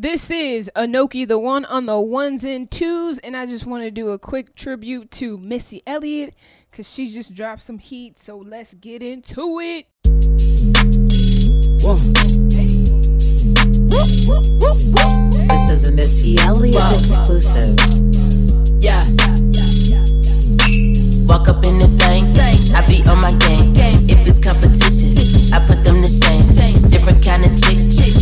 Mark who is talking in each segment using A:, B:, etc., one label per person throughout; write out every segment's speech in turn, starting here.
A: This is Anoki, the one on the ones and twos, and I just want to do a quick tribute to Missy Elliott because she just dropped some heat. So let's get into it.
B: This is a Missy Elliott exclusive.
C: Yeah. Walk up in the thing, I be on my game. If it's competition, I put them to shame. Different kind of chick,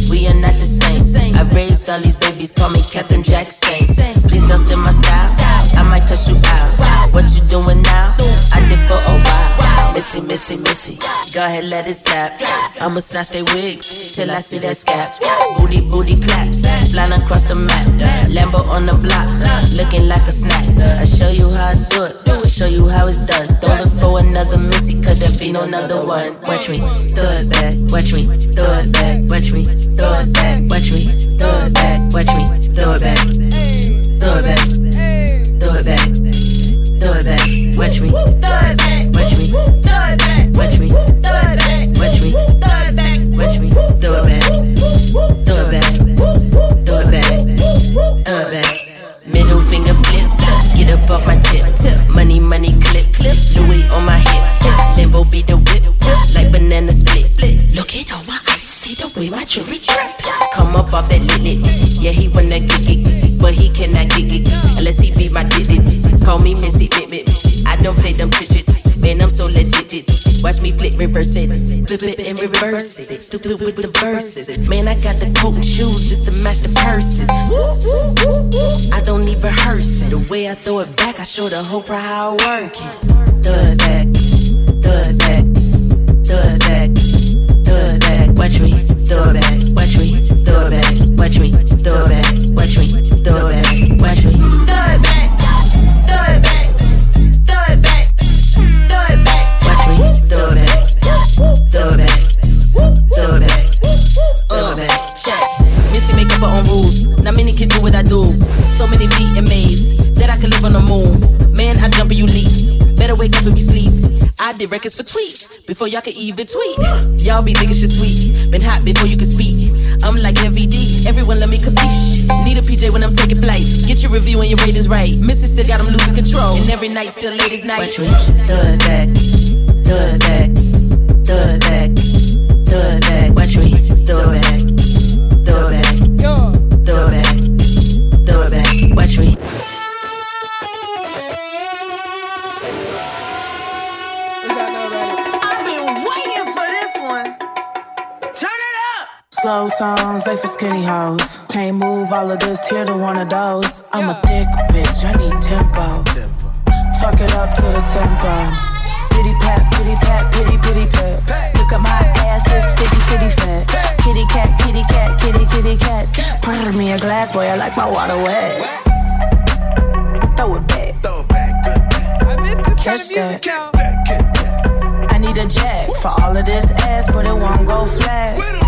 C: we are not the same. I raised all these babies, call me Captain Jackson. Please don't steal my style, I might cuss you out. What you doing now? I did for a while. Missy, missy, missy, go ahead, let it snap. I'ma snatch they wigs till I see that scap. Booty, booty claps, flying across the map. Lambo on the block, looking like a snack. I show you how I do it, show you how it's done. Don't look for another Missy, cause there be no another one. Watch me, throw it back, watch me, throw it back, watch me, throw it back, watch me, throw it back, watch me, throw it back, throw it back, throw it back, throw it back, watch me, like banana split. split. Look at all my ice, see the way my jewelry drip. Come up off that lit Yeah, he wanna kick it, but he cannot kick it unless he be my digit. Call me Missy Bit I don't play them digits. Man, I'm so legit. Watch me flip, reverse it, flip it and reverse it. Stupid with the verses. Man, I got the coat and shoes just to match the purses. I don't need rehearsing. The way I throw it back, I show the whole crowd how I work it. Throw it y'all could even tweet. Y'all be thinking shit sweet. Been hot before you can speak. I'm like MVD, everyone let me compete. Need a PJ when I'm taking flight. Get your review and your ratings right. Missy still got them losing control. And every night still late as night. Watch me, throw it back, throw it back, throw it
D: Slow songs, they for skinny hoes. Can't move all of this, here to one of those. I'm a thick bitch, I need tempo. Fuck it up to the tempo. Pity pat, pity pat, pity pity pat. Look at my ass, it's fitty fitty fat. Kitty cat, kitty cat, kitty kitty cat. Pour me a glass, boy, I like my water wet. Throw it back,
A: I missed this
D: Catch
A: kind of music,
D: that. I need a jack for all of this ass, but it won't go flat.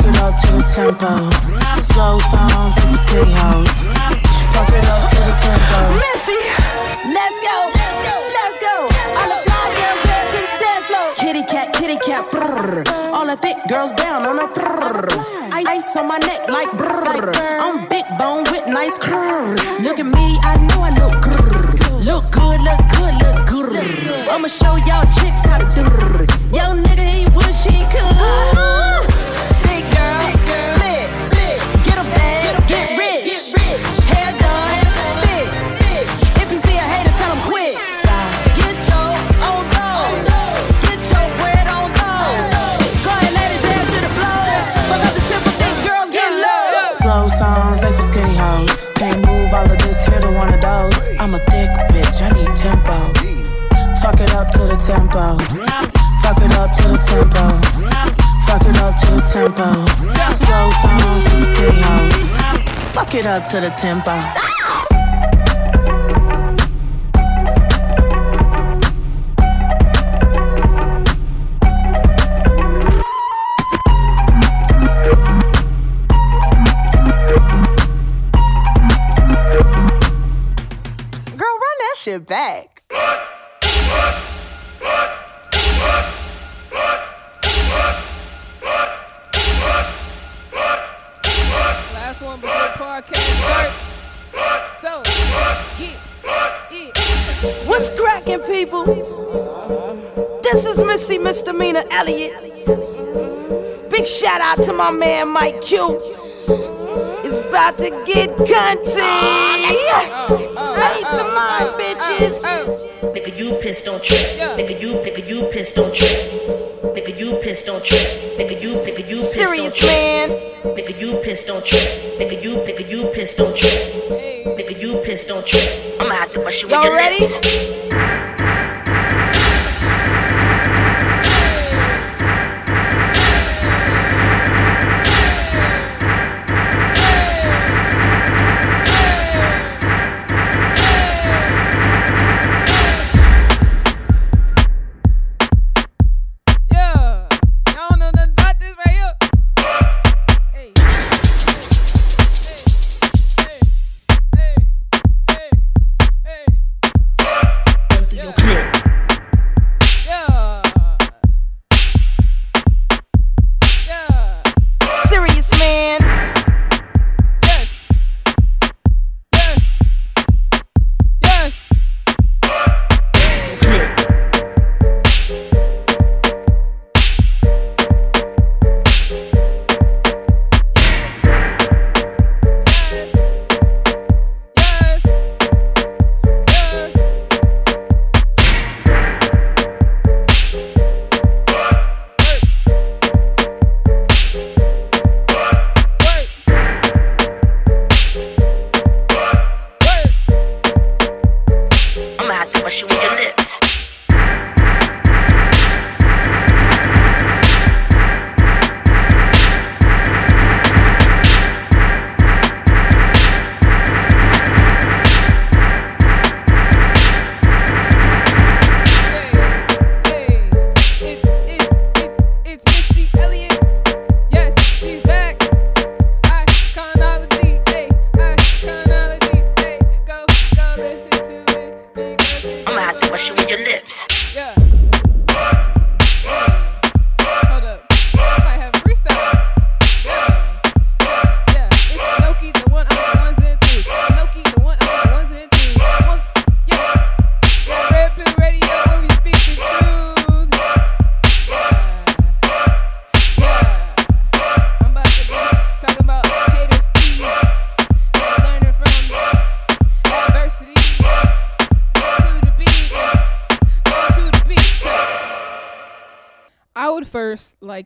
D: Fuck it up to the tempo. Slow songs, they for skinny hoes. Fuck it up to the tempo.
E: Let's go, let's go, let's go. All the fly girls head to the dance floor. Kitty cat, kitty cat. All the thick girls down on the brrr. Ice on my neck like brrr. I'm big bone with nice curves. Look at me, I know I look grrr. Look good, look good, look good. I'ma show y'all chicks how to do. Yo, nigga, he wish he could.
D: The tempo. Fuck it up to the tempo. Fuck it up to the tempo. Slow songs with the skinny hoes. Fuck it up to the tempo. Girl, run that shit back.
A: Last one before podcast starts. So, get it.
E: What's cracking, people? This is Missy Misdemeanor Elliott. Big shout out to my man Mike Q. It's about to get cunty. Uh, uh, Raise the uh, mind, bitches.
C: Nigga, you pissed on trip. Nigga, you, nigga, you pissed on trip. Nigga, you pissed on trip. Nigga, you, nigga, you pissed on
E: Serious
C: trip.
E: man.
C: Nigga, you pissed on trip. Nigga, you, nigga, you pissed on trip.
A: Hey.
C: Nigga, you pissed on trip. I'ma have to bust you with
E: Y'all
C: your
E: ready?
C: lips.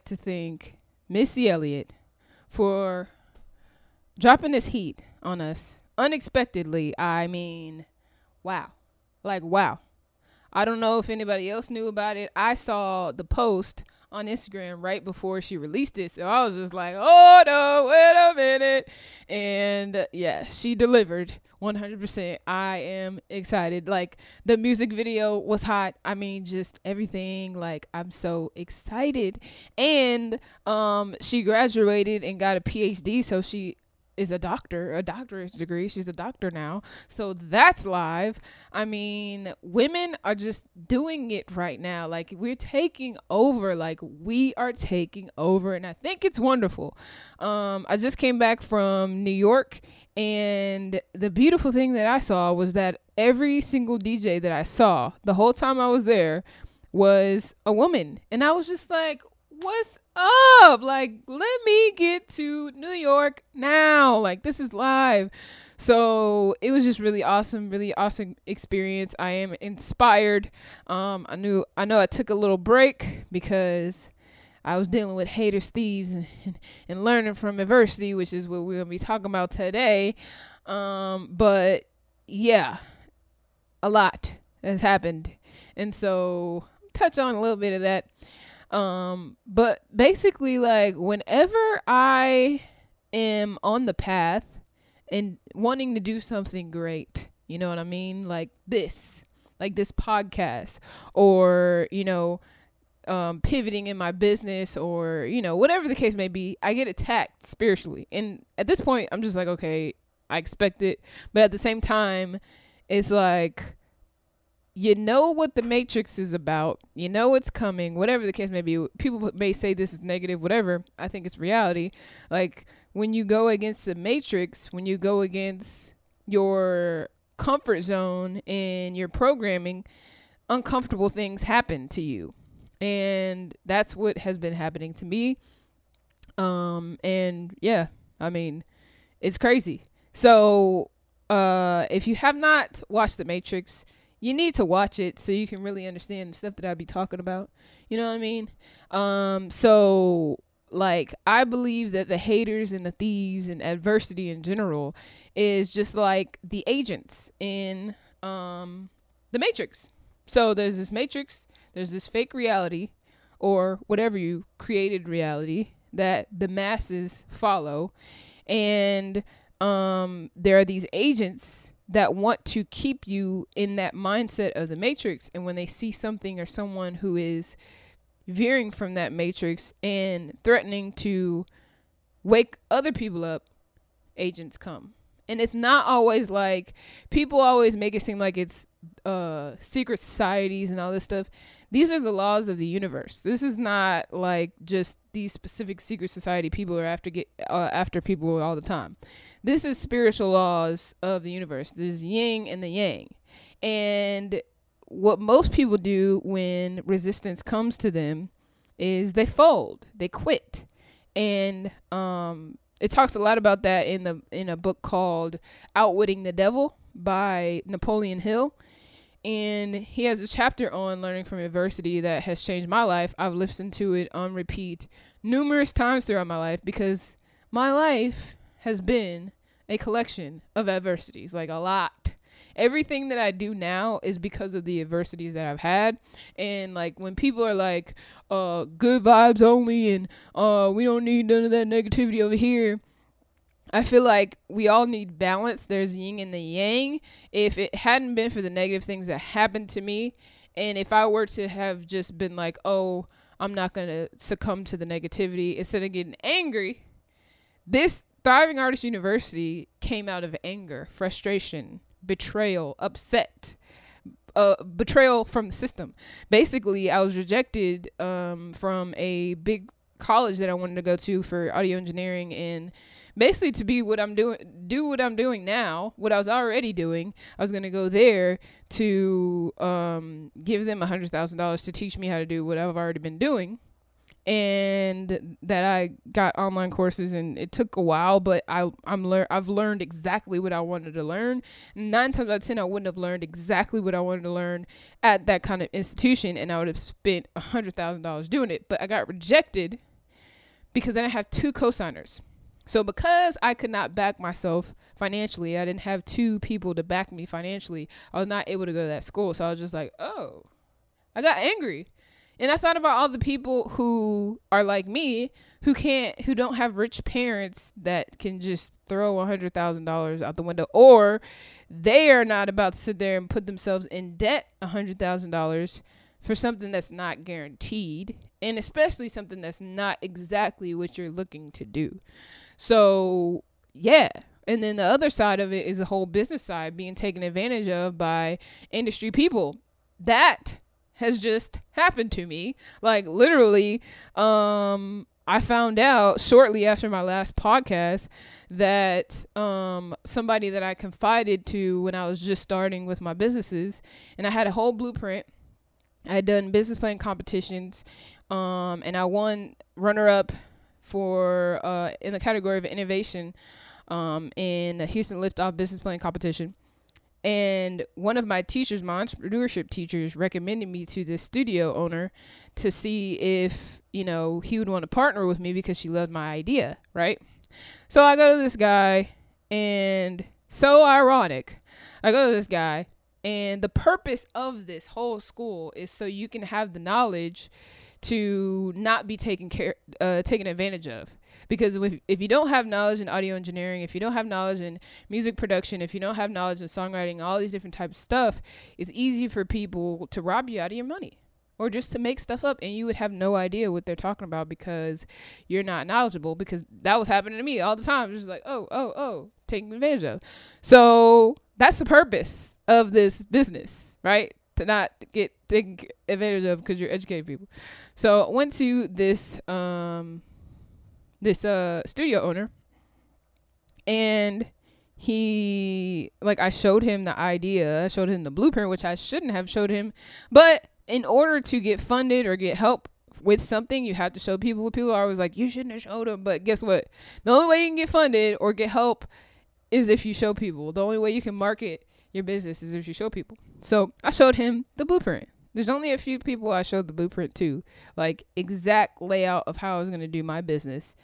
C: To
A: thank Missy Elliott for dropping this heat on us unexpectedly. I mean, wow. Like, wow. I don't know if anybody else knew about it. I saw the post on Instagram right before she released it. So I was just like, oh no, wait a minute. And uh, yeah, she delivered 100%. I am excited. Like, the music video was hot. I mean, just everything. Like, I'm so excited. And um, she graduated and got a PhD. So she is a doctor, a doctorate degree. She's a doctor now. So that's live. I mean, women are just doing it right now. Like we're taking over. Like we are taking over and I think it's wonderful. Um I just came back from New York and the beautiful thing that I saw was that every single DJ that I saw the whole time I was there was a woman. And I was just like, what's up? Like, let me get to New York now. Like, this is live. So it was just really awesome, really awesome experience. I am inspired. Um, I knew, I know I took a little break because I was dealing with haters, thieves, and, and learning from adversity, which is what we're gonna be talking about today. Um, but yeah, a lot has happened. And so touch on a little bit of that. Um, but basically like whenever I am on the path and wanting to do something great, you know what I mean? Like this, like this podcast or, you know, um, pivoting in my business or, you know, whatever the case may be, I get attacked spiritually. And at this point, I'm just like, okay, I expect it. But at the same time, it's like, you know what the matrix is about. You know it's coming. Whatever the case may be. People may say this is negative whatever. I think it's reality. Like when you go against the matrix when you go against your comfort zone and your programming uncomfortable things happen to you. And that's what has been happening to me. Um and yeah i mean it's crazy. So uh if you have not watched the matrix you need to watch it so you can really understand the stuff that I be talking about. You know what I mean? Um, so like I believe that the haters and the thieves and adversity in general is just like the agents in um the Matrix. So there's this Matrix, there's this fake reality or whatever you created reality that the masses follow and um there are these agents that want to keep you in that mindset of the matrix and when they see something or someone who is veering from that matrix and threatening to wake other people up agents come. And it's not always like people always make it seem like it's uh secret societies and all this stuff these are the laws of the universe. This is not like just these specific secret society people are after get uh, after people all the time. This is spiritual laws of the universe. There's yin and the yang. And what most people do when resistance comes to them is they fold they quit. And um it talks a lot about that in the in a book called outwitting the devil by napoleon hill and he has a chapter on learning from adversity that has changed my life. I've listened to it on repeat numerous times throughout my life because my life has been a collection of adversities, like a lot. Everything that I do now is because of the adversities that I've had. And like when people are like, uh, good vibes only and uh we don't need none of that negativity over here. I feel like we all need balance. There's yin and the yang. If it hadn't been for the negative things that happened to me, and if I were to have just been like, oh, I'm not going to succumb to the negativity instead of getting angry, this Thriving Artist University came out of anger, frustration, betrayal, upset. Uh, betrayal from the system. Basically, I was rejected um, from a big college that I wanted to go to for audio engineering and basically to be what I'm doing, do what I'm doing now, what I was already doing. I was gonna go there to um, give them a hundred thousand dollars to teach me how to do what I've already been doing, and that I got online courses and it took a while, but I I'm learn I've learned exactly what I wanted to learn. Nine times out of ten, I wouldn't have learned exactly what I wanted to learn at that kind of institution, and I would have spent a hundred thousand dollars doing it. But I got rejected because then I have two co-signers. So because I could not back myself financially, I didn't have two people to back me financially. I was not able to go to that school. So I was just like, "Oh." I got angry. And I thought about all the people who are like me, who can't who don't have rich parents that can just throw a hundred thousand dollars out the window or they are not about to sit there and put themselves in debt a hundred thousand dollars for something that's not guaranteed and especially something that's not exactly what you're looking to do. So, yeah. And then the other side of it is the whole business side being taken advantage of by industry people. That has just happened to me. Like literally, um I found out shortly after my last podcast that um, somebody that I confided to when I was just starting with my businesses, and I had a whole blueprint. I had done business plan competitions, um, and I won runner up for uh, in the category of innovation um, in the Houston Liftoff Business Plan competition. And one of my teachers, my entrepreneurship teachers, recommended me to this studio owner to see if, you know, he would want to partner with me because she loved my idea, right? So I go to this guy, and so ironic. I go to this guy, And the purpose of this whole school is so you can have the knowledge to not be taken care uh, taken advantage of. Because if, if you don't have knowledge in audio engineering if you don't have knowledge in music production if you don't have knowledge in songwriting all these different types of stuff it's easy for people to rob you out of your money or just to make stuff up and you would have no idea what they're talking about because you're not knowledgeable because that was happening to me all the time. Just like oh oh oh taking advantage of. So that's the purpose of this business right to not get taken advantage of because you're educating people so went to this um this uh studio owner and he like I showed him the idea, I showed him the blueprint, which I shouldn't have showed him. But in order to get funded or get help with something, you have to show people. People are always like, you shouldn't have showed them. But guess what? The only way you can get funded or get help is if you show people. The only way you can market your business is if you show people. So I showed him the blueprint. There's only a few people I showed the blueprint to, like exact layout of how I was going to do my business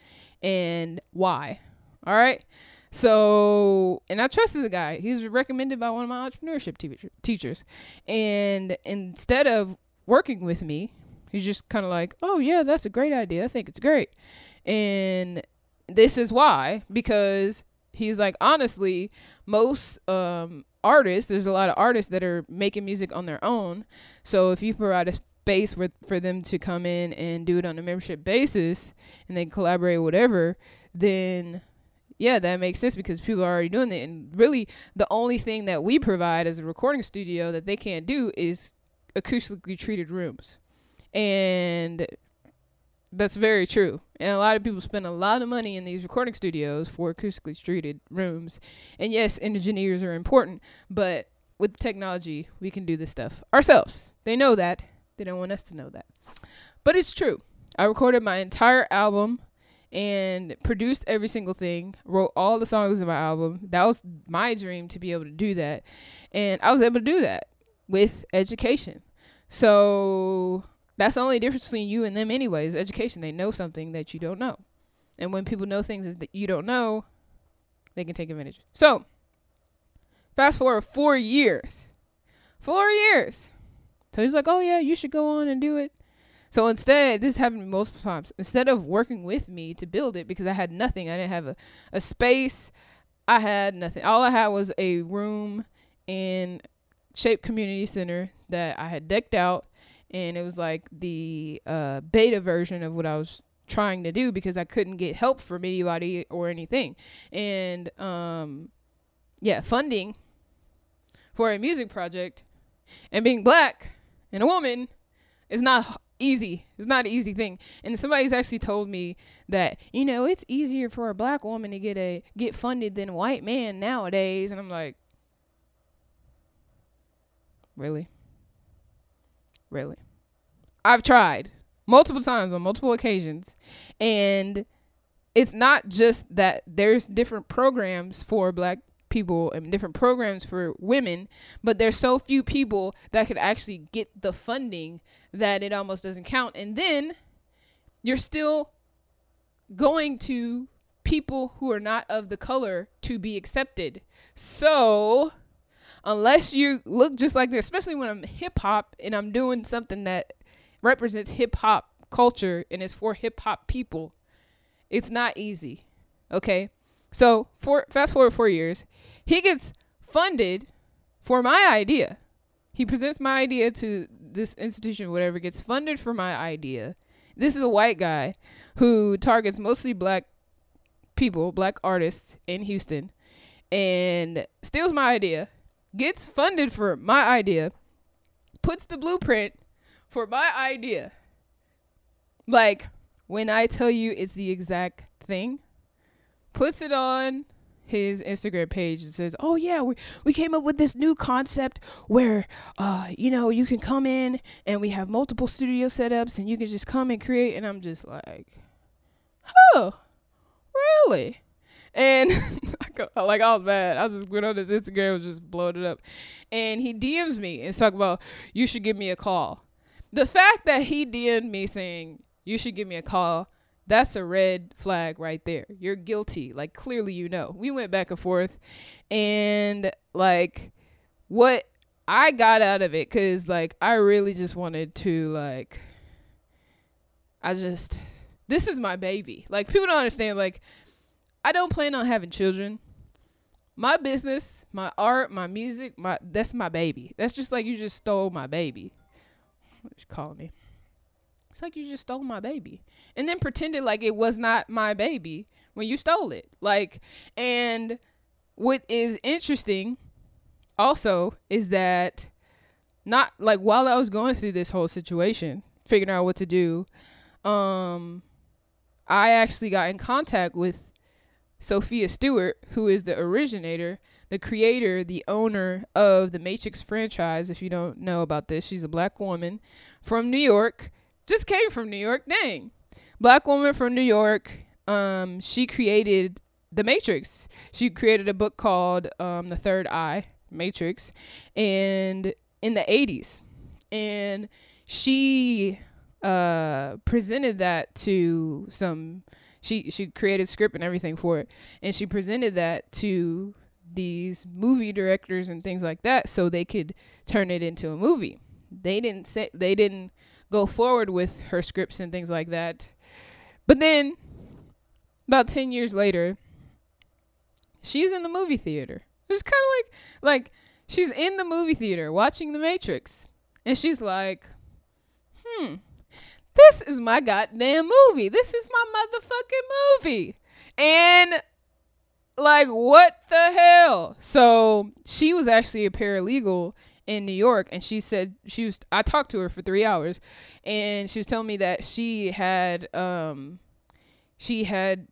A: and why. All right. So, and I trusted the guy. He was recommended by one of my entrepreneurship teacher, teachers. And instead of working with me, he's just kind of like, oh, yeah, that's a great idea. I think it's great. And this is why, because he's like, honestly, most um, artists, there's a lot of artists that are making music on their own. So if you provide a space for, them to come in and do it on a membership basis and they collaborate, whatever, then yeah, that makes sense because people are already doing it. And really, the only thing that we provide as a recording studio that they can't do is acoustically treated rooms. And that's very true. And a lot of people spend a lot of money in these recording studios for acoustically treated rooms. And yes, engineers are important, but with technology, we can do this stuff ourselves. They know that. They don't want us to know that. But it's true. I recorded my entire album and produced every single thing, wrote all the songs of my album. That was my dream to be able to do that. And I was able to do that with education. So that's the only difference between you and them anyways, education. They know something that you don't know. And when people know things that you don't know, they can take advantage. So fast forward four years. Four years. So he's like, Oh yeah, you should go on and do it. So instead, this happened multiple times. Instead of working with me to build it, because I had nothing, I didn't have a, a space, I had nothing. All I had was a room in Shape Community Center that I had decked out, and it was like the uh, beta version of what I was trying to do because I couldn't get help from anybody or anything. And um, yeah, funding for a music project and being black and a woman is not easy. It's not an easy thing. And somebody's actually told me that, you know, it's easier for a black woman to get a get funded than a white man nowadays. And I'm like, Really? Really? I've tried multiple times on multiple occasions. And it's not just that there's different programs for black people and different programs for women, but there's so few people that could actually get the funding that it almost doesn't count. And then you're still going to people who are not of the color to be accepted. So, unless you look just like this, especially when I'm hip hop and I'm doing something that represents hip hop culture and is for hip hop people, it's not easy. Okay? So, for fast forward 4 years, he gets funded for my idea. He presents my idea to this institution, whatever, gets funded for my idea. This is a white guy who targets mostly black people, black artists in Houston, and steals my idea, gets funded for my idea, puts the blueprint for my idea. Like, when I tell you it's the exact thing, puts it on his Instagram page and says, "Oh yeah, we we came up with this new concept where uh you know, you can come in and we have multiple studio setups and you can just come and create." And I'm just like, "Oh, really?" And like I was mad. I was just went on his Instagram and just blowing it up. And he DMs me and talk about you should give me a call. The fact that he DM'd me saying you should give me a call that's a red flag right there. You're guilty. Like clearly you know. We went back and forth and like what I got out of it because like I really just wanted to like I just this is my baby. Like people don't understand like I don't plan on having children. My business, my art, my music, my that's my baby. That's just like you just stole my baby. What you calling me? It's like you just stole my baby. And then pretended like it was not my baby when you stole it. Like and what is interesting also is that not like while I was going through this whole situation, figuring out what to do, um I actually got in contact with Sophia Stewart, who is the originator, the creator, the owner of the Matrix franchise. If you don't know about this, she's a black woman from New York. Just came from New York. Dang. Black woman from New York. Um, she created the Matrix. She created a book called um, The Third Eye Matrix, and in the 80s. And she uh, presented that to some she she created script and everything for it. And she presented that to these movie directors and things like that so they could turn it into a movie. They didn't say they didn't go forward with her scripts and things like that. But then about 10 years later she's in the movie theater. It's kind of like like she's in the movie theater watching the matrix. And she's like hmm this is my goddamn movie. This is my motherfucking movie. And like what the hell? So she was actually a paralegal in New York and she said she was I talked to her for 3 hours and she was telling me that she had um she had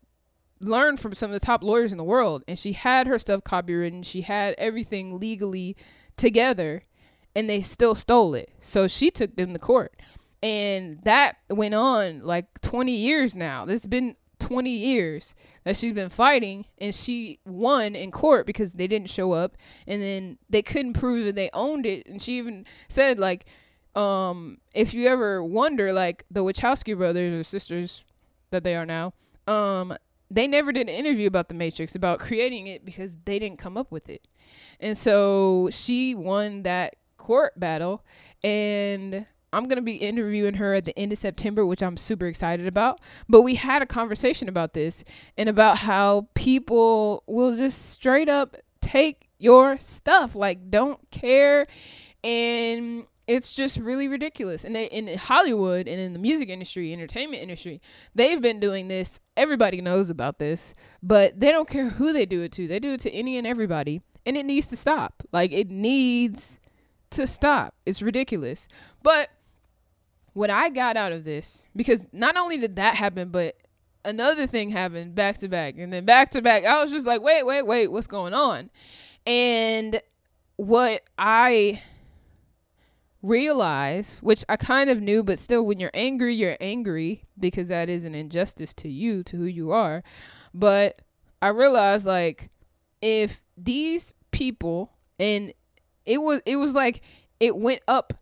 A: learned from some of the top lawyers in the world and she had her stuff copywritten, she had everything legally together and they still stole it. So she took them to court and that went on like 20 years now. It's been 20 years that she's been fighting and she won in court because they didn't show up. And then they couldn't prove that they owned it. And she even said like um if you ever wonder like the Wachowski brothers or sisters that they are now um they never did an interview about the matrix about creating it because they didn't come up with it. And so she won that court battle and I'm going to be interviewing her at the end of September, which I'm super excited about. But we had a conversation about this and about how people will just straight up take your stuff, like, don't care. And it's just really ridiculous. And they, in Hollywood and in the music industry, entertainment industry, they've been doing this. Everybody knows about this, but they don't care who they do it to. They do it to any and everybody. And it needs to stop. Like, it needs to stop. It's ridiculous. But what I got out of this, because not only did that happen, but another thing happened back to back, and then back to back. I was just like, wait, wait, wait, what's going on? And what I realized, which I kind of knew, but still, when you're angry, you're angry because that is an injustice to you, to who you are. But I realized, like, if these people, and it was, it was like, it went up,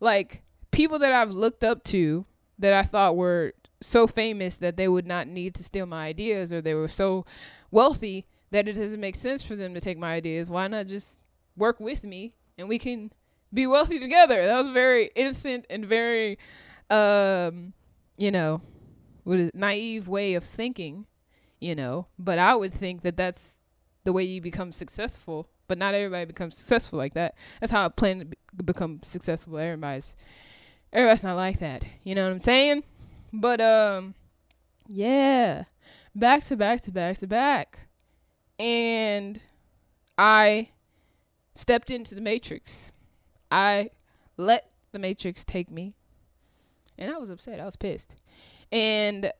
A: like, people that I've looked up to that I thought were so famous that they would not need to steal my ideas or they were so wealthy that it doesn't make sense for them to take my ideas. Why not just work with me and we can be wealthy together? That was very innocent and very um you know, with a naive way of thinking, you know, but I would think that that's the way you become successful, but not everybody becomes successful like that. That's how I plan to be- become successful. Everybody's everybody's not like that. You know what I'm saying? But um yeah. Back to back to back to back. And I stepped into the matrix. I let the matrix take me. And I was upset. I was pissed. And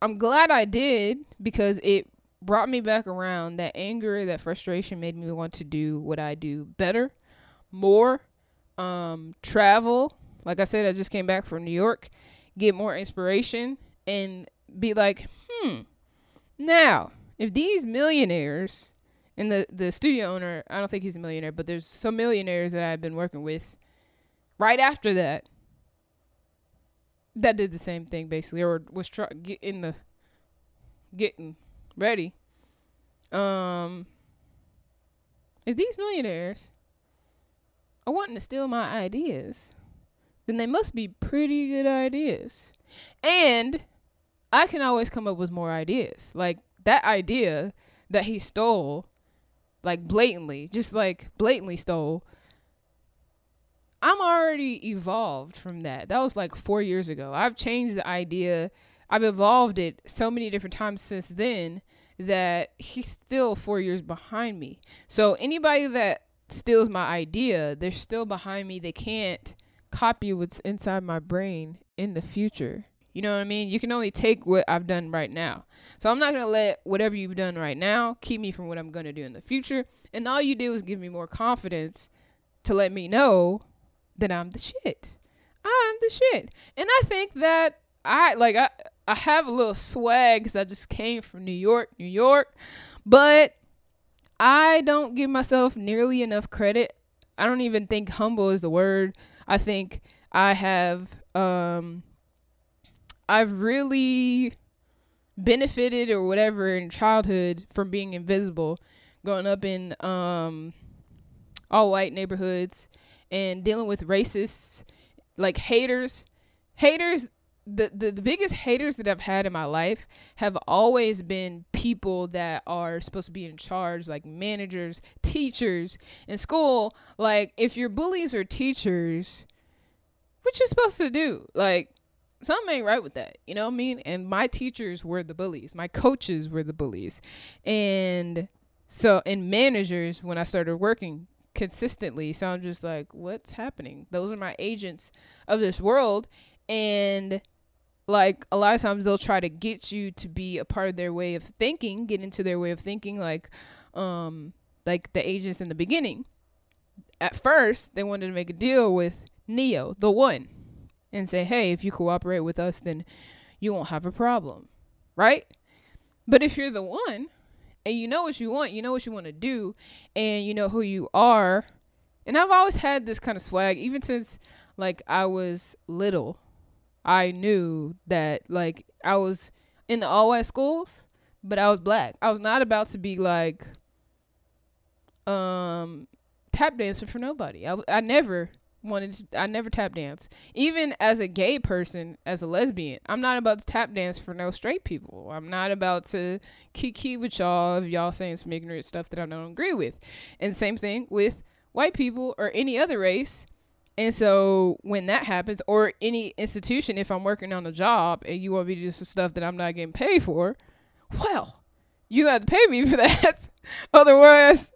A: I'm glad I did because it brought me back around. That anger, that frustration made me want to do what I do better, more, um, travel, like I said, I just came back from New York, get more inspiration and be like, hmm, now, if these millionaires and the, the studio owner, I don't think he's a millionaire, but there's some millionaires that I've been working with right after that that did the same thing basically or was try get in the getting ready. Um if these millionaires are wanting to steal my ideas, then they must be pretty good ideas. And I can always come up with more ideas. Like that idea that he stole, like blatantly, just like blatantly stole. I'm already evolved from that. That was like four years ago. I've changed the idea. I've evolved it so many different times since then that he's still four years behind me. So anybody that steals my idea, they're still behind me. They can't copy what's inside my brain in the future. You know what I mean? You can only take what I've done right now. So I'm not going to let whatever you've done right now keep me from what I'm going to do in the future. And all you do is give me more confidence to let me know that I'm the shit. I'm the shit. And I think that I like I I have a little swag cuz I just came from New York, New York, but I don't give myself nearly enough credit. I don't even think humble is the word. I think I have um I've really benefited or whatever in childhood from being invisible, growing up in um all white neighborhoods and dealing with racists like haters. Haters the, the the biggest haters that I've had in my life have always been people that are supposed to be in charge, like managers, teachers in school. Like if your bullies are teachers, what you supposed to do? Like something ain't right with that. You know what I mean? And my teachers were the bullies. My coaches were the bullies. And so and managers when I started working consistently. So I'm just like, what's happening? Those are my agents of this world and like a lot of times they'll try to get you to be a part of their way of thinking, get into their way of thinking like um like the agents in the beginning. At first, they wanted to make a deal with Neo, the one, and say, "Hey, if you cooperate with us, then you won't have a problem." Right? But if you're the one and you know what you want, you know what you want to do, and you know who you are, and I've always had this kind of swag even since like I was little I knew that like I was in the all white schools, but I was black. I was not about to be like um tap dancer for nobody. I, I never wanted to, I never tap dance. Even as a gay person, as a lesbian, I'm not about to tap dance for no straight people. I'm not about to kiki with y'all if y'all saying some ignorant stuff that I don't agree with. And same thing with white people or any other race. And so when that happens, or any institution, if I'm working on a job and you want me to do some stuff that I'm not getting paid for, well, you got to pay me for that. Otherwise,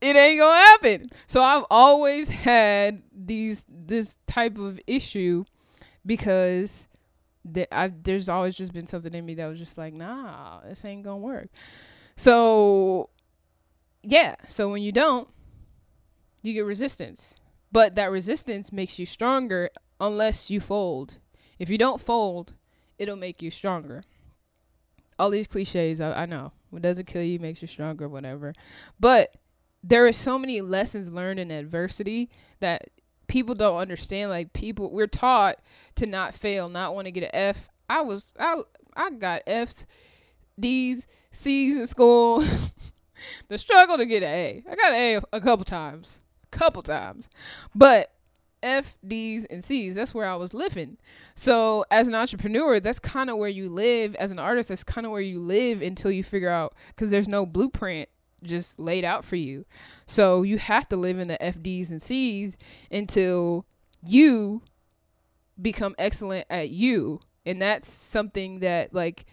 A: it ain't gonna happen. So I've always had these this type of issue because I there's always just been something in me that was just like, nah, this ain't gonna work. So yeah, so when you don't, you get resistance but that resistance makes you stronger unless you fold. If you don't fold, it'll make you stronger. All these cliches, I, I know. What doesn't kill you makes you stronger, whatever. But there are so many lessons learned in adversity that people don't understand. Like people, we're taught to not fail, not want to get an F. I was, I, I got Fs, D's, C's in school. the struggle to get an A. I got an A a, a couple times couple times. But F, D's, and C's, that's where I was living. So as an entrepreneur, that's kind of where you live. As an artist, that's kind of where you live until you figure out, because there's no blueprint just laid out for you. So you have to live in the F, D's, and C's until you become excellent at you. And that's something that, like,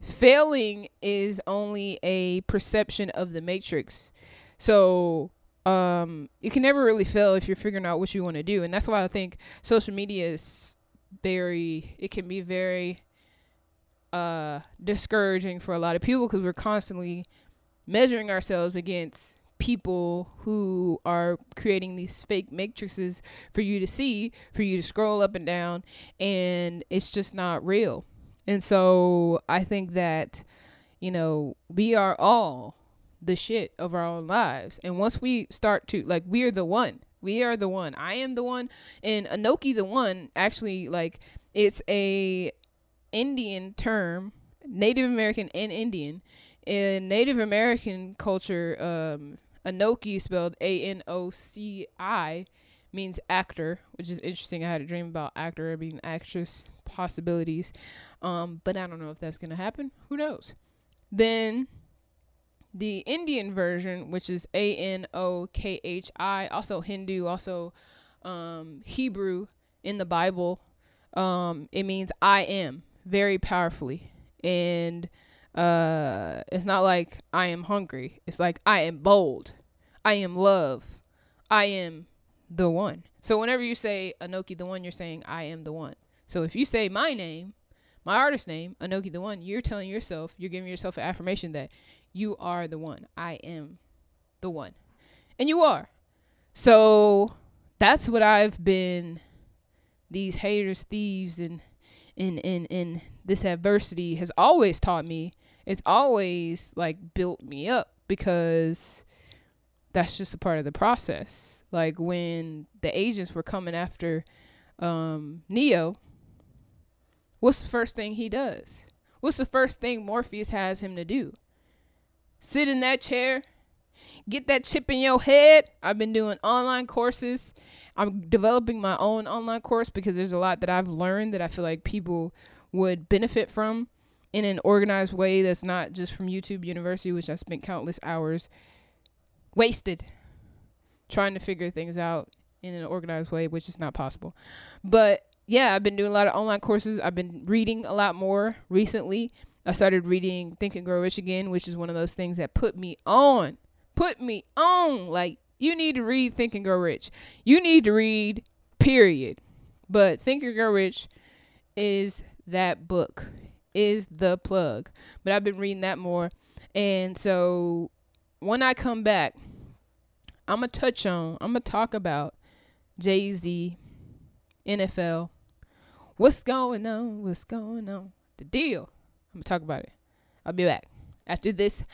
A: failing is only a perception of the matrix. So um you can never really fail if you're figuring out what you want to do and that's why i think social media is very it can be very uh discouraging for a lot of people because we're constantly measuring ourselves against people who are creating these fake matrices for you to see for you to scroll up and down and it's just not real. And so i think that you know we are all the shit of our own lives. And once we start to like we are the one. We are the one. I am the one and Anoki the one actually like it's a Indian term, Native American and Indian. In Native American culture, um Anoki, spelled A N O C I, means actor, which is interesting. I had a dream about actor being actress possibilities, um, but I don't know if that's gonna happen. Who knows? Then the Indian version, which is A N O K H I, also Hindu, also um, Hebrew in the Bible. Um, it means I am very powerfully, and uh, it's not like I am hungry. It's like I am bold. I am love. I am the one. So whenever you say Anoki the one, you're saying I am the one. So if you say my name, my artist name, Anoki the one, you're telling yourself, you're giving yourself an affirmation that you are the one. I am the one. And you are. So that's what I've been these haters, thieves and and and and this adversity has always taught me. It's always like built me up because that's just a part of the process. Like when the agents were coming after um, Neo, what's the first thing he does? What's the first thing Morpheus has him to do? Sit in that chair, get that chip in your head. I've been doing online courses. I'm developing my own online course because there's a lot that I've learned that I feel like people would benefit from in an organized way that's not just from YouTube University, which I spent countless hours wasted trying to figure things out in an organized way, which is not possible. But yeah, I've been doing a lot of online courses. I've been reading a lot more recently. I started reading Think and Grow Rich again, which is one of those things that put me on. Put me on. Like, you need to read Think and Grow Rich. You need to read, period. But Think and Grow Rich is that book, is the plug. But I've been reading that more. And so when I come back, I'm going to touch on, I'm going to talk about Jay Z, NFL. What's going on? What's going on? The deal. I'm going to talk about it. I'll be back after this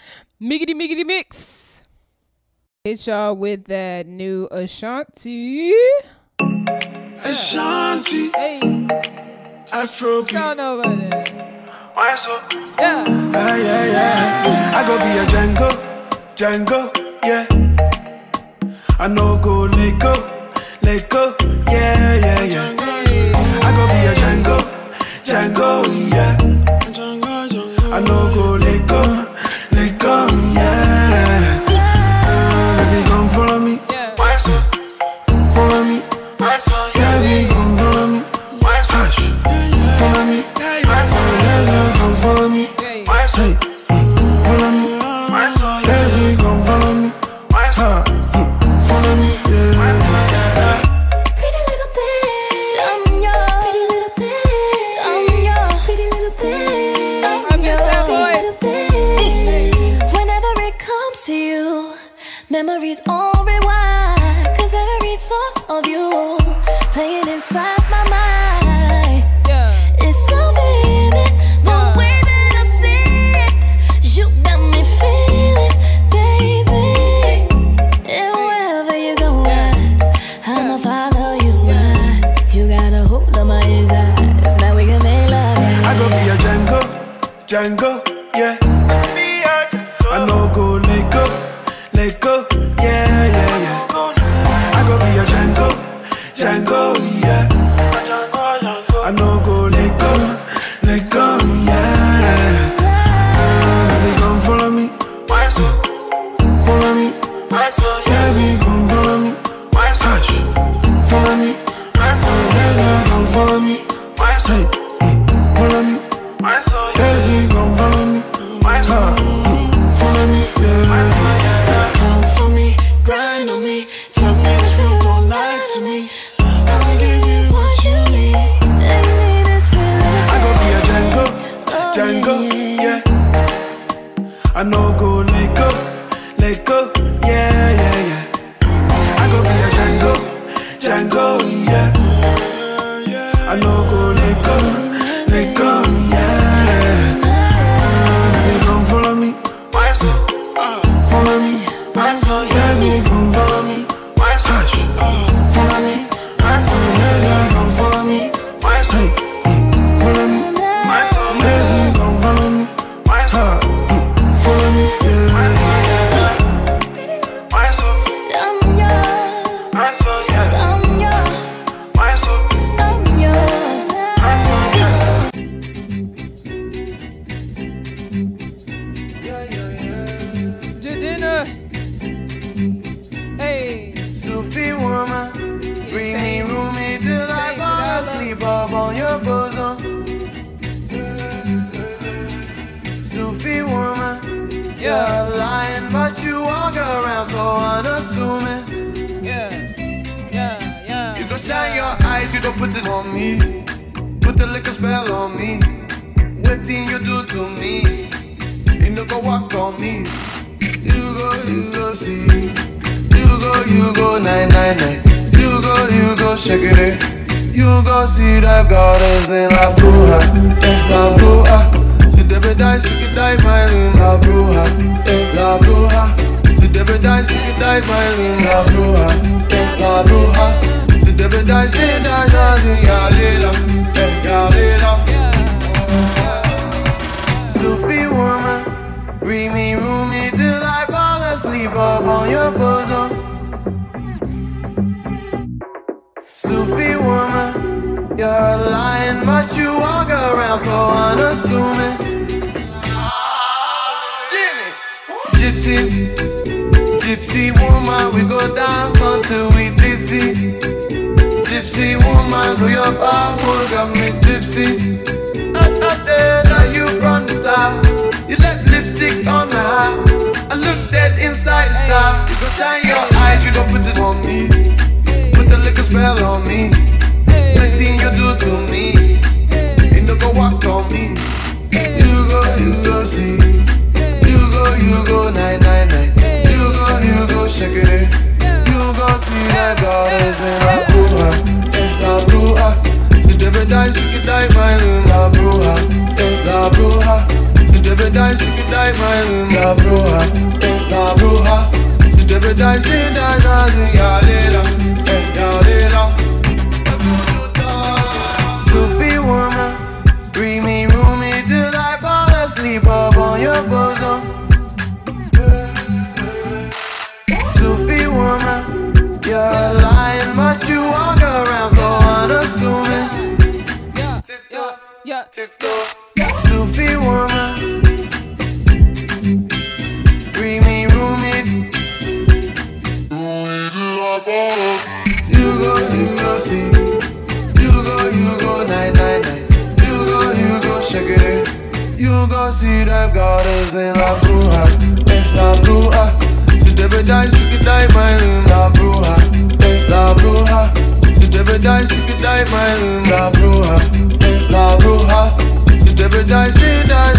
A: miggity miggity mix. Hit y'all with that new Ashanti.
F: Ashanti,
A: Hey,
F: Afrobeat.
A: y'all know about that.
F: Why so?
A: Yeah.
F: Yeah, yeah, yeah. I go be a Django, Django, yeah. I know go let go, let go, yeah, yeah, yeah. I go be a Django, Django, yeah. I know go let go, let go, yeah. Uh, baby, come follow me. Why so? Follow me. Why so? Baby, come follow me. Why so? Follow me. Why so? Yeah, yeah, come follow me. Why so?
G: Sufi woman, you're lying, but you walk around so unassuming. Jimmy, gypsy, gypsy woman, we go dance until we dizzy. Gypsy woman, know your power got me tipsy. Not, not dead, are you from the star? You left lipstick on my heart. I look dead inside the star. You go shine your spell on me. Nothing you do to me. Ain't no go walk on me. You go, you go see. You go, you go night, night, night. You go, you go shake it. You go see that God is in La Bruja, eh, La Bruja. Si debe die, she could die, my room, La Bruja, eh, La Bruja. Si debe die, she could die, my room, La Bruja, eh, La Bruja. Si debe die, she dies, later, eh. Y'all all. Gardens in La Bruja, eh, La Bruja. She never die, she could die my room, La Bruja, eh, La Bruja. She never die, she could die my room, La Bruja, eh, La Bruja. She never she
H: dies,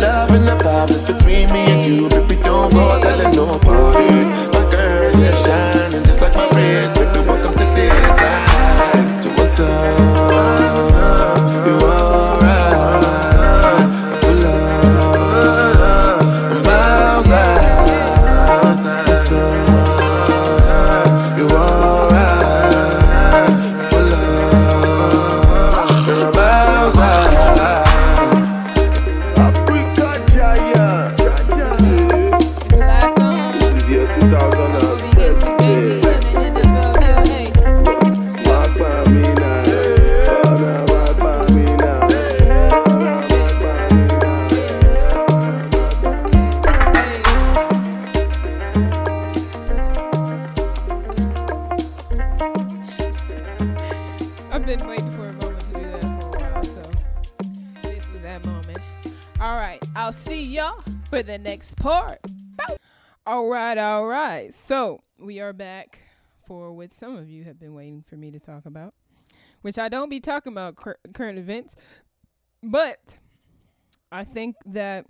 H: Love in the vibe is
A: what some of you have been waiting for me to talk about, which I don't be talking about cur- current events, but I think that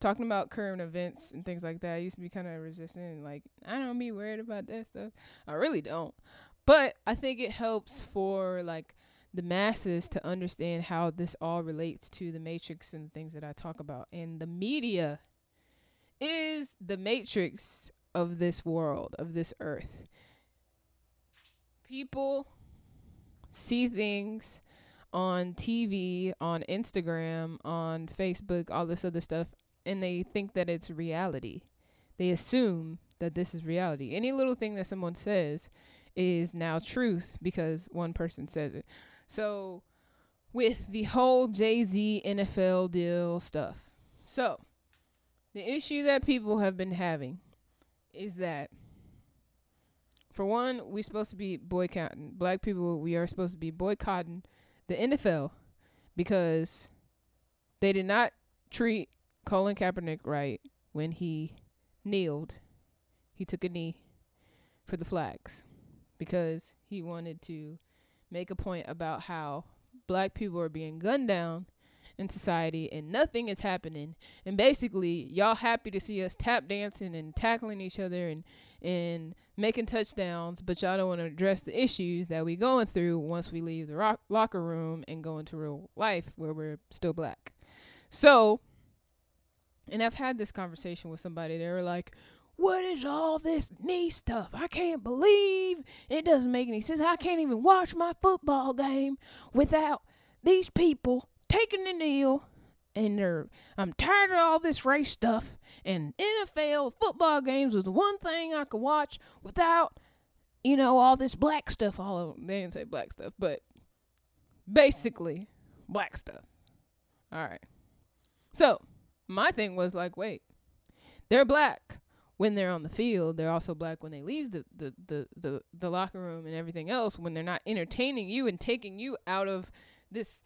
A: talking about current events and things like that, I used to be kind of resistant like I don't be worried about that stuff. I really don't. But I think it helps for like the masses to understand how this all relates to the matrix and things that I talk about. And the media is the matrix of this world, of this earth. People see things on TV, on Instagram, on Facebook, all this other stuff, and they think that it's reality. They assume that this is reality. Any little thing that someone says is now truth because one person says it. So, with the whole Jay Z NFL deal stuff. So, the issue that people have been having is that, for one, we're supposed to be boycotting, black people, we are supposed to be boycotting the NFL because they did not treat Colin Kaepernick right when he kneeled. He took a knee for the flags because he wanted to make a point about how black people are being gunned down in society and nothing is happening and basically y'all happy to see us tap dancing and tackling each other and and making touchdowns but y'all don't want to address the issues that we going through once we leave the rock- locker room and go into real life where we're still black so and I've had this conversation with somebody they were like what is all this knee stuff? I can't believe it doesn't make any sense. I can't even watch my football game without these people taking the kneel. And they're, I'm tired of all this race stuff. And NFL football games was the one thing I could watch without, you know, all this black stuff all over. They didn't say black stuff, but basically black stuff. All right. So my thing was like, wait, they're black when they're on the field. They're also black when they leave the, the, the, the, the locker room and everything else when they're not entertaining you and taking you out of this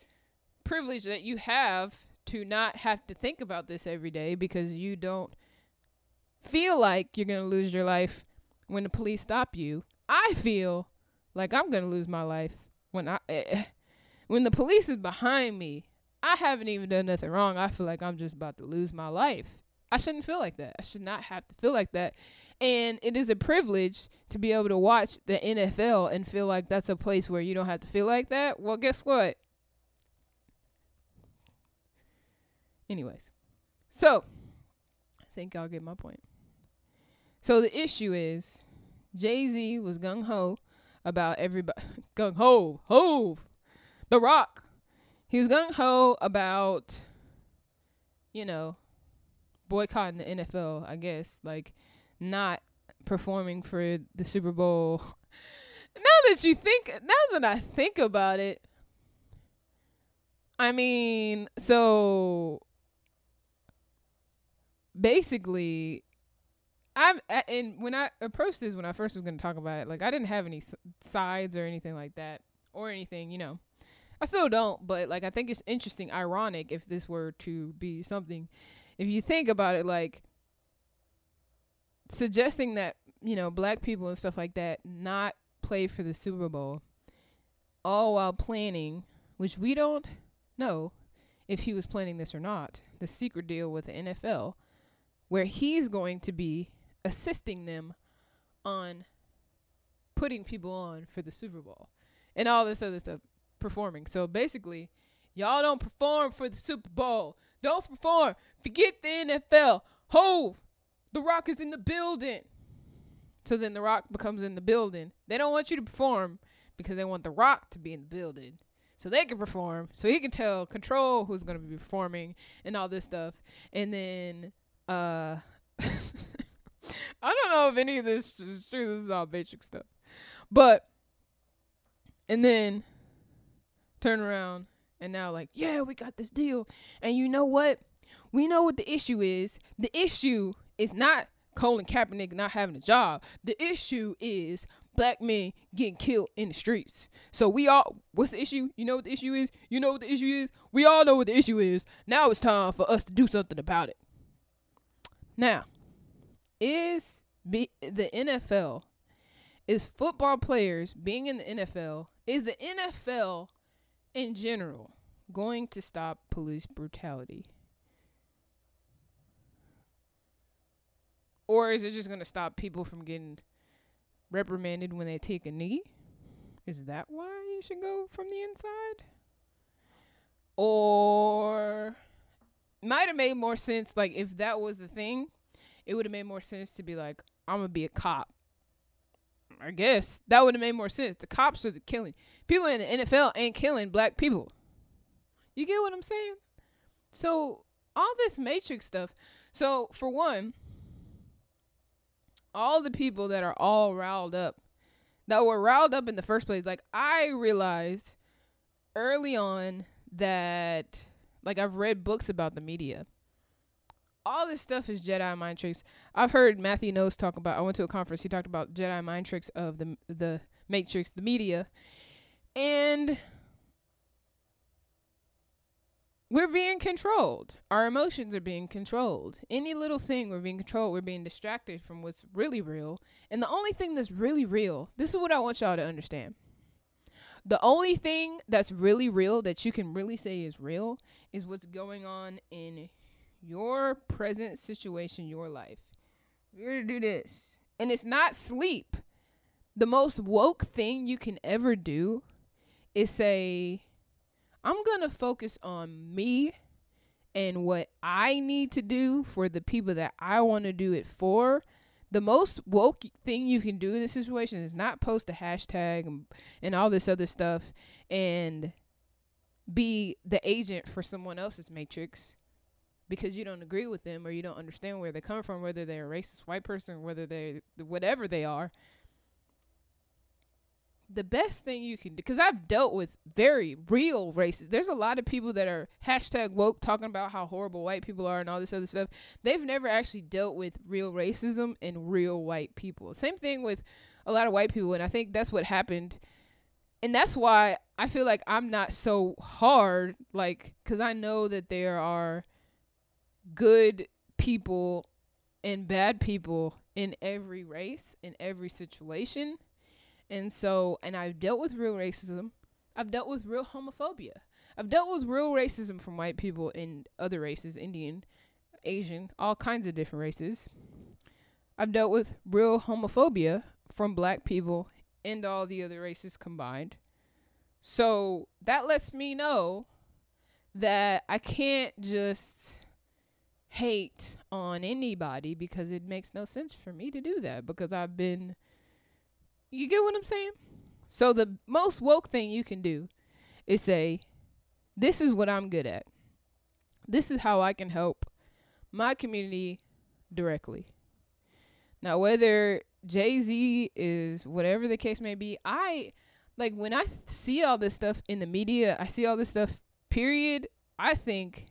A: privilege that you have to not have to think about this every day because you don't feel like you're going to lose your life when the police stop you. I feel like I'm going to lose my life when I eh, when the police is behind me. I haven't even done nothing wrong. I feel like I'm just about to lose my life. I shouldn't feel like that. I should not have to feel like that. And it is a privilege to be able to watch the NFL and feel like that's a place where you don't have to feel like that. Well, guess what? Anyways, so I think y'all get my point. So the issue is Jay Z was gung ho about everybody. gung ho, Hov, The Rock. He was gung ho about, you know, boycotting the NFL, I guess, like not performing for the Super Bowl. now that you think now that I think about it, I mean, so basically I'm and when I approached this when I first was going to talk about it, like I didn't have any sides or anything like that or anything, you know. I still don't, but like I think it's interesting, ironic if this were to be something if you think about it, like suggesting that you know black people and stuff like that not play for the Super Bowl, all while planning, which we don't know if he was planning this or not, the secret deal with the NFL, where he's going to be assisting them on putting people on for the Super Bowl and all this other stuff performing. So basically, y'all don't perform for the Super Bowl. Don't perform. Forget the NFL. Hov, The Rock is in the building. So then The Rock becomes in the building. They don't want you to perform because they want The Rock to be in the building. So they can perform. So he can tell control who's going to be performing and all this stuff. And then uh I don't know if any of this is true. This is all basic stuff. But and then turn around and now like, yeah, we got this deal. And you know what? We know what the issue is. The issue is not Colin Kaepernick not having a job. The issue is black men getting killed in the streets. So we all what's the issue? You know what the issue is? You know what the issue is? We all know what the issue is. Now it's time for us to do something about it. Now, is be, the NFL is football players being in the NFL is the NFL in general going to stop police brutality? Or is it just going to stop people from getting reprimanded when they take a knee? Is that why you should go from the inside? Or might have made more sense like if that was the thing, it would have made more sense to be like I'm to be a cop. I guess that would have made more sense. The cops are the killing. People in the NFL ain't killing black people. You get what I'm saying? So all this matrix stuff. So for one, all the people that are all riled up, that were riled up in the first place, like I realized early on that, like I've read books about the media. All this stuff is Jedi mind tricks. I've heard Matthew Knowles talk about. I went to a conference. He talked about Jedi mind tricks of the the Matrix, the media, and we're being controlled. Our emotions are being controlled. Any little thing we're being controlled. We're being distracted from what's really real. And the only thing that's really real, this is what I want y'all to understand. The only thing that's really real that you can really say is real is what's going on in your present situation, your life. You're gonna do this. And it's not sleep. The most woke thing you can ever do is say, I'm going to focus on me and what I need to do for the people that I want to do it for. The most woke thing you can do in this situation is not post a hashtag and, and all this other stuff and be the agent for someone else's matrix because you don't agree with them or you don't understand where they come from, whether they're a racist white person whether they're whatever they are the best thing you can do because I've dealt with very real racists. There's a lot of people that are hashtag woke talking about how horrible white people are and all this other stuff. They've never actually dealt with real racism and real white people. Same thing with a lot of white people, and I think that's what happened. And that's why I feel like I'm not so hard, like, because I know that there are good people and bad people in every race, in every situation and so, and I've dealt with real racism. I've dealt with real homophobia. I've dealt with real racism from white people and other races, Indian, Asian, all kinds of different races. I've dealt with real homophobia from black people and all the other races combined. So that lets me know that I can't just hate on anybody because it makes no sense for me to do that because I've been you get what I'm saying? So the most woke thing you can do is say, this is what I'm good at. This is how I can help my community directly. Now, whether Jay Z is whatever the case may be, I like when I th- see all this stuff in the media, I see all this stuff, period. I think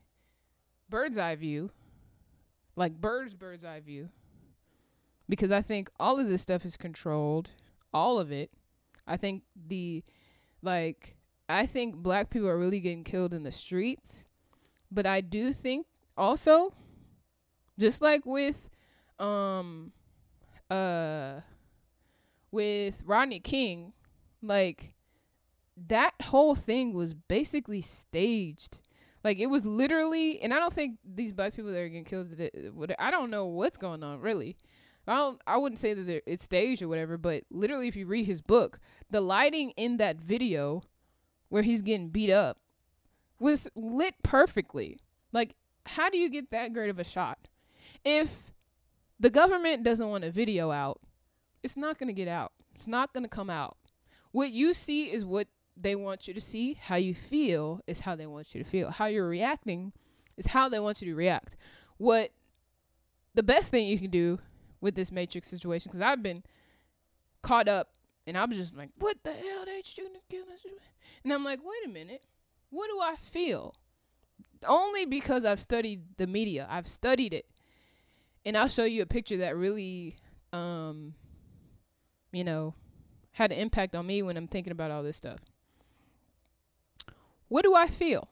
A: bird's eye view, like bird's bird's eye view, because I think all of this stuff is controlled all of it. I think the like I think black people are really getting killed in the streets, but I do think also just like with um uh with Rodney King, like that whole thing was basically staged. Like it was literally, and I don't think these black people that are getting killed. Today. I don't know what's going on really. I don't. I wouldn't say that it's staged or whatever, but literally, if you read his book, the lighting in that video where he's getting beat up was lit perfectly. Like, how do you get that great of a shot? If the government doesn't want a video out, it's not going to get out. It's not going to come out. What you see is what they want you to see. How you feel is how they want you to feel. How you're reacting is how they want you to react. What the best thing you can do with this Matrix situation because I've been caught up and I was just like, what the hell they shooting killing us? And I'm like, wait a minute, what do I feel? Only because I've studied the media, I've studied it. and I'll show you a picture that really, um, you know, had an impact on me when I'm thinking about all this stuff. What do I feel?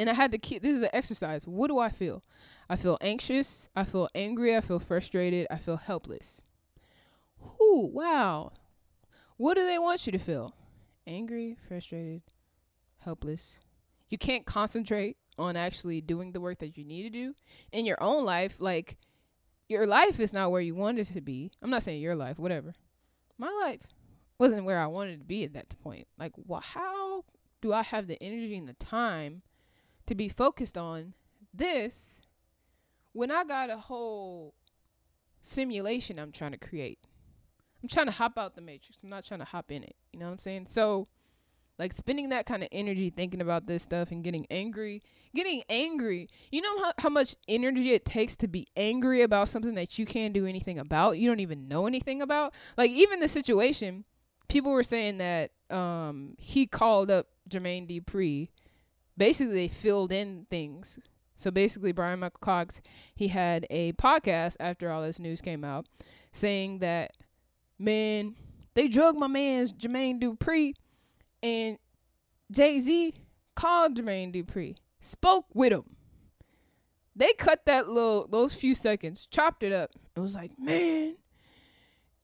A: And I had to keep this is an exercise. What do I feel? I feel anxious, I feel angry, I feel frustrated, I feel helpless. Ooh, wow. What do they want you to feel? Angry, frustrated, helpless. You can't concentrate on actually doing the work that you need to do in your own life. Like, your life is not where you want it to be. I'm not saying your life, whatever. My life wasn't where I wanted to be at that point. Like, well, how do I have the energy and the time to be focused on this when I got a whole simulation I'm trying to create? I'm trying to hop out the matrix. I'm not trying to hop in it. You know what I'm saying? So, like spending that kind of energy thinking about this stuff and getting angry, getting angry. You know how, how much energy it takes to be angry about something that you can't do anything about? You don't even know anything about? Like, even the situation, people were saying that um, he called up Jermaine Dupri. Basically, they filled in things. So basically, Bryan Michael Cox, he had a podcast after all this news came out saying that, man, they drug my man's Jermaine Dupri and Jay Z called Jermaine Dupri, spoke with him. They cut that little those few seconds, chopped it up. It was like, man,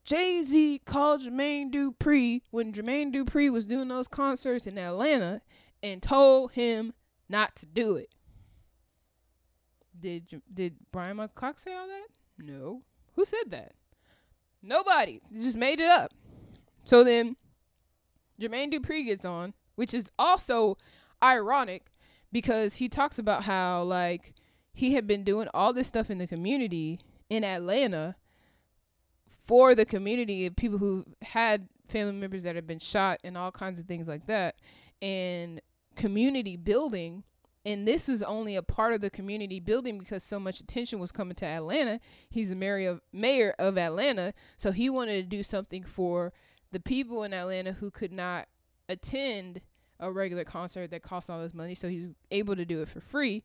A: Jay Z called Jermaine Dupri when Jermaine Dupri was doing those concerts in Atlanta and told him not to do it. Did did Bryan Michael Cox say all that? No. Who said that? Nobody. They just made it up. So then Jermaine Dupri gets on, which is also ironic because he talks about how like he had been doing all this stuff in the community in Atlanta for the community of people who had family members that had been shot and all kinds of things like that and community building and this was only a part of the community building because so much attention was coming to Atlanta. He's the mayor of mayor of Atlanta, so he wanted to do something for the people in Atlanta who could not attend a regular concert that costs all this money. So he's able to do it for free,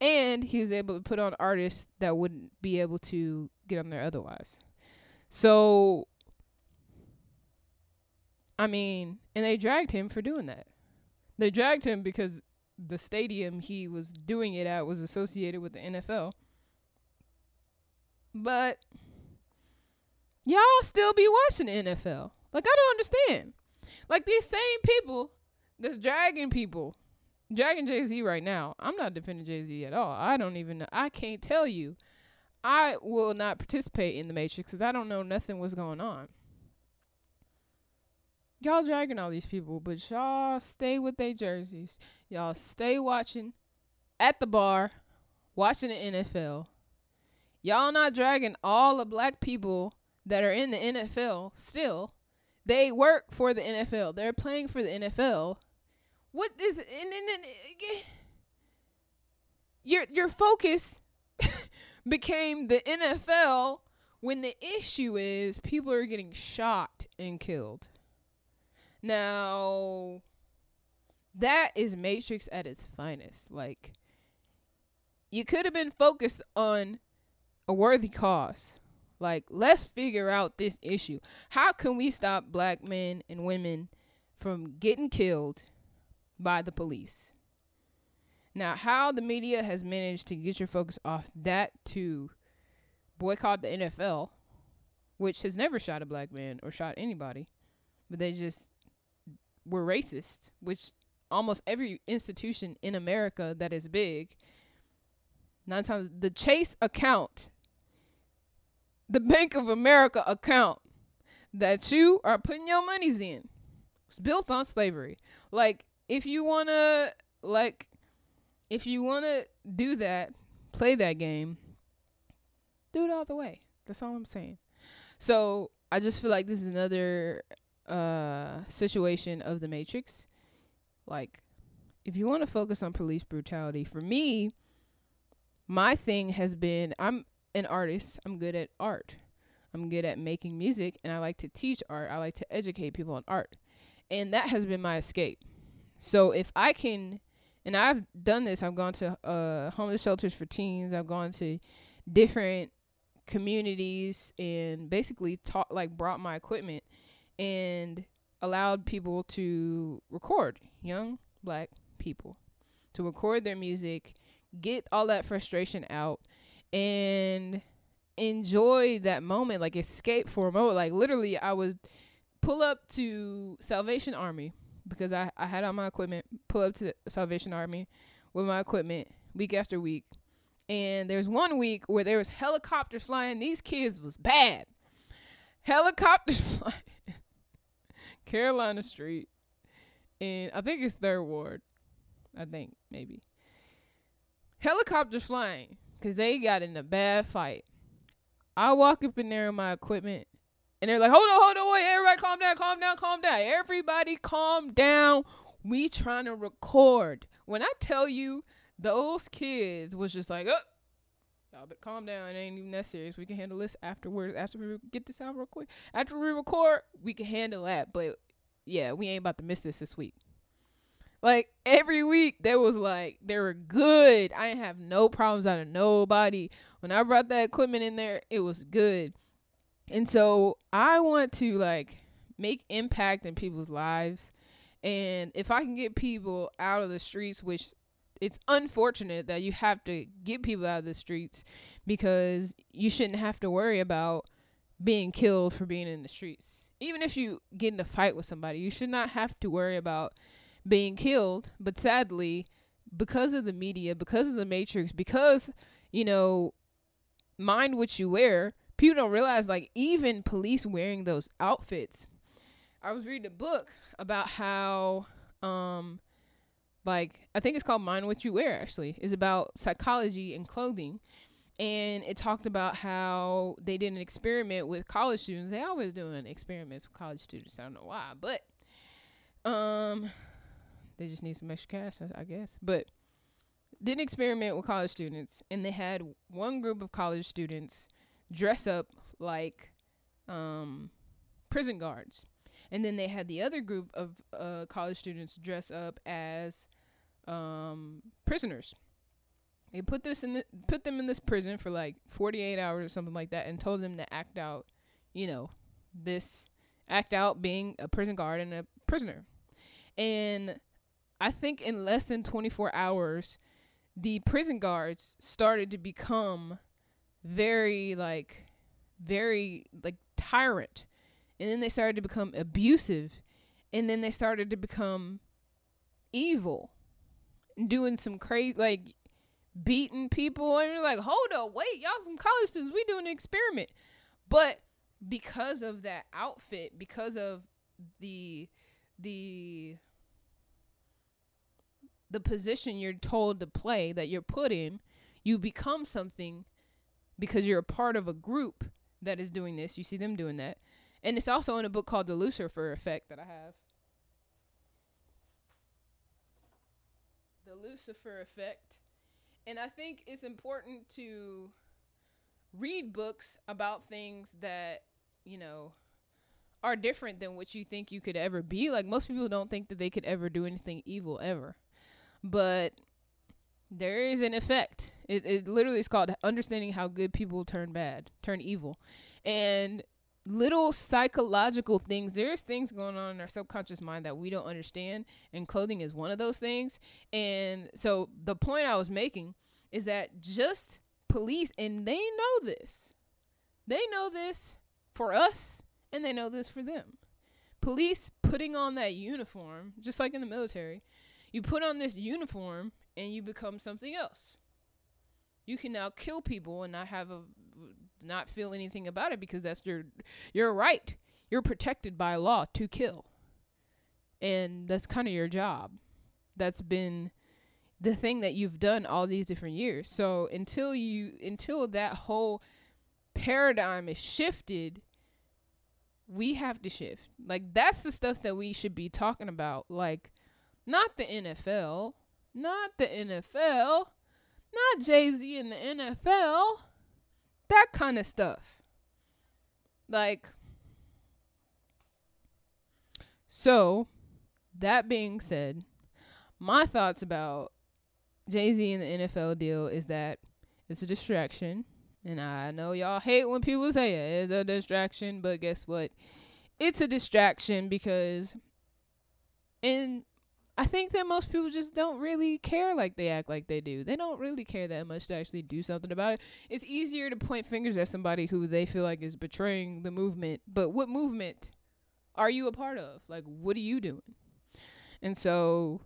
A: and he was able to put on artists that wouldn't be able to get on there otherwise. So, I mean, and they dragged him for doing that. They dragged him because the stadium he was doing it at was associated with the NFL. But y'all still be watching the NFL. Like I don't understand. Like these same people that's dragging people, dragging Jay Z right now. I'm not defending Jay Z at all. I don't even know. I can't tell you. I will not participate in the Matrix because I don't know nothing what's going on. Y'all dragging all these people, but y'all stay with their jerseys. Y'all stay watching at the bar, watching the NFL. Y'all not dragging all the black people that are in the NFL still. They work for the NFL. They're playing for the NFL. What is and then eh, your your focus became the NFL when the issue is people are getting shot and killed. Now, that is Matrix at its finest. Like, you could have been focused on a worthy cause. Like, let's figure out this issue. How can we stop black men and women from getting killed by the police? Now, how the media has managed to get your focus off that to boycott the NFL, which has never shot a black man or shot anybody, but they just were racist, which almost every institution in America that is big, nine times the Chase account, the Bank of America account that you are putting your monies in was built on slavery. Like, if you wanna like if you wanna do that, play that game, do it all the way. That's all I'm saying. So I just feel like this is another uh situation of the Matrix. Like, if you want to focus on police brutality, for me, my thing has been I'm an artist. I'm good at art. I'm good at making music and I like to teach art. I like to educate people on art. And that has been my escape. So if I can and I've done this, I've gone to uh homeless shelters for teens, I've gone to different communities and basically taught like brought my equipment and allowed people to record young black people to record their music, get all that frustration out and enjoy that moment, like escape for a moment. Like literally I would pull up to Salvation Army because I, I had all my equipment, pull up to Salvation Army with my equipment week after week. And there's one week where there was helicopters flying. These kids was bad. Helicopters flying. Carolina Street. And I think it's third ward. I think maybe. Helicopters flying because they got in a bad fight. I walk up in there in my equipment and they're like, hold on, hold on, wait, everybody calm down, calm down, calm down. Everybody calm down. We trying to record. When I tell you those kids was just like, oh, y'all but calm down. It ain't even that serious. We can handle this afterwards. After we get this out real quick. After we record, we can handle that. But yeah, we ain't about to miss this this week. Like every week, there was like they were good. I didn't have no problems out of nobody. When I brought that equipment in there, it was good. And so I want to like make impact in people's lives. And if I can get people out of the streets, which it's unfortunate that you have to get people out of the streets because you shouldn't have to worry about being killed for being in the streets. Even if you get in a fight with somebody, you should not have to worry about being killed. But sadly, because of the media, because of the matrix, because, you know, mind what you wear, people don't realize like even police wearing those outfits. I was reading a book about how um like I think it's called Mind What You Wear actually. It's about psychology and clothing. And it talked about how they did an experiment with college students. They always doing experiments with college students. I don't know why, but um they just need some extra cash, I- guess. But did an experiment with college students, and they had one group of college students dress up like um, prison guards, and then they had the other group of uh, college students dress up as um, prisoners. They put this in the, put them in this prison for like 48 hours or something like that, and told them to act out, you know, this act out being a prison guard and a prisoner. And I think in less than 24 hours, the prison guards started to become very like very like tyrant and then they started to become abusive and then they started to become evil doing some crazy like beating people and you're like hold up wait y'all some college students we doing an experiment but because of that outfit because of the the the position you're told to play that you're put in, you become something because you're a part of a group that is doing this. You see them doing that. And it's also in a book called The Lucifer Effect that I have. Lucifer Effect. And I think it's important to read books about things that, you know, are different than what you think you could ever be. Like most people don't think that they could ever do anything evil ever but there is an effect. It, it literally is called understanding how good people turn bad, turn evil, and little psychological things. There's things going on in our subconscious mind that we don't understand, and clothing is one of those things. And so the point I was making is that just police, and they know this, they know this for us, and they know this for them. Police putting on that uniform, just like in the military, you put on this uniform and you become something else. You can now kill people and not have a not feel anything about it because that's your your right. You're protected by law to kill. And that's kind of your job. That's been the thing that you've done all these different years. So until you until that whole paradigm is shifted, we have to shift. Like that's the stuff that we should be talking about. Like not the NFL. Not the NFL. Not Jay Z in the NFL. That kind of stuff. Like, so, that being said, my thoughts about Jay Z and the NFL deal is that it's a distraction And I know y'all hate when people say it. It's a distraction, but guess what? It's a distraction because and I think that most people just don't really care like they act like they do. They don't really care that much to actually do something about it. It's easier to point fingers at somebody who they feel like is betraying the movement. But what movement are you a part of? Like, what are you doing? And so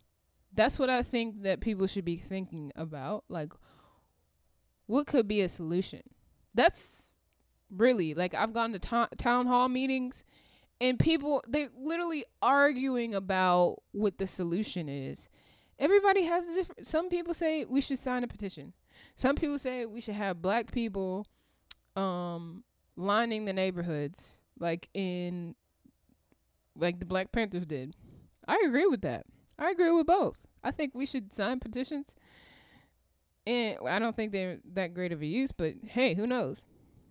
A: that's what I think that people should be thinking about. Like, what could be a solution? That's really like I've gone to to- town hall meetings and people they're literally arguing about what the solution is. Everybody has a different. Some people say we should sign a petition. Some people say we should have black people, um, lining the neighborhoods like in, like the Black Panthers did. I agree with that. I agree with both. I think we should sign petitions. And I don't think they're that great of a use, but hey, who knows?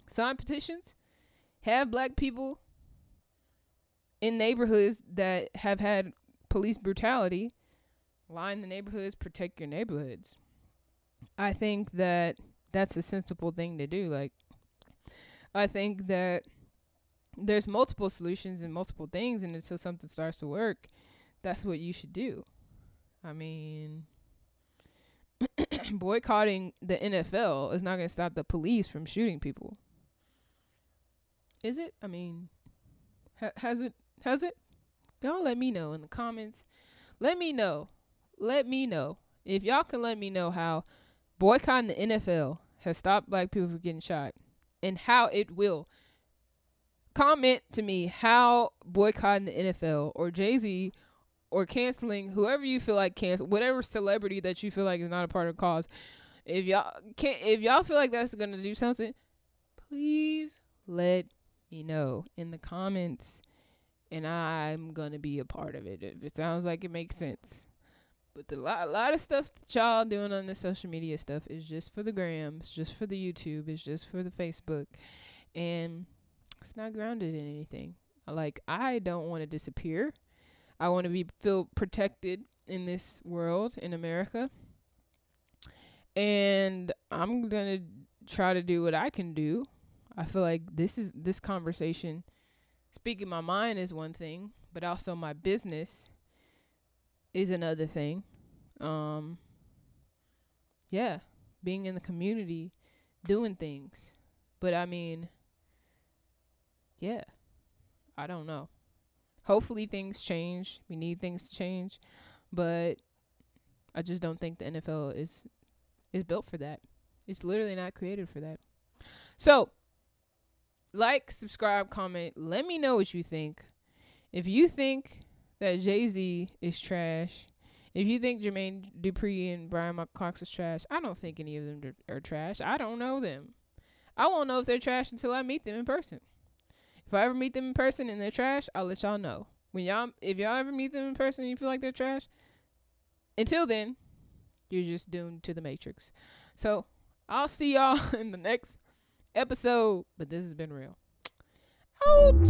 A: Sign petitions, have black people in neighborhoods that have had police brutality, line the neighborhoods, protect your neighborhoods. I think that that's a sensible thing to do. Like, I think that there's multiple solutions and multiple things, and until something starts to work, that's what you should do. I mean, boycotting the NFL is not going to stop the police from shooting people. Is it? I mean, ha- has it? Has it? Y'all let me know in the comments. Let me know. Let me know. If y'all can let me know how boycotting the NFL has stopped black people from getting shot and how it will comment to me how boycotting the NFL or Jay-Z or canceling whoever you feel like cancel whatever celebrity that you feel like is not a part of the cause. If y'all can not if y'all feel like that's gonna do something, please let me know in the comments and I'm gonna be a part of it if it sounds like it makes sense. But the lot, a lot of stuff that y'all doing on the social media stuff is just for the gram, it's just for the YouTube, it's just for the Facebook, and it's not grounded in anything. Like I don't want to disappear. I want to be feel protected in this world in America. And I'm to try to do what I can do. I feel like this is this conversation speaking my mind is one thing, but also my business is another thing. Um yeah, being in the community, doing things. But I mean, yeah. I don't know. Hopefully things change. We need things to change, but I just don't think the NFL is is built for that. It's literally not created for that. So, like, subscribe, comment. Let me know what you think. If you think that Jay Z is trash, if you think Jermaine Dupri and Bryan Cox is trash, I don't think any of them are trash. I don't know them. I won't know if they're trash until I meet them in person. If I ever meet them in person and they're trash, I'll let y'all know. When y'all, if y'all ever meet them in person and you feel like they're trash, until then, you're just doomed to the matrix. So I'll see y'all in the next episode, but this has been real. Out.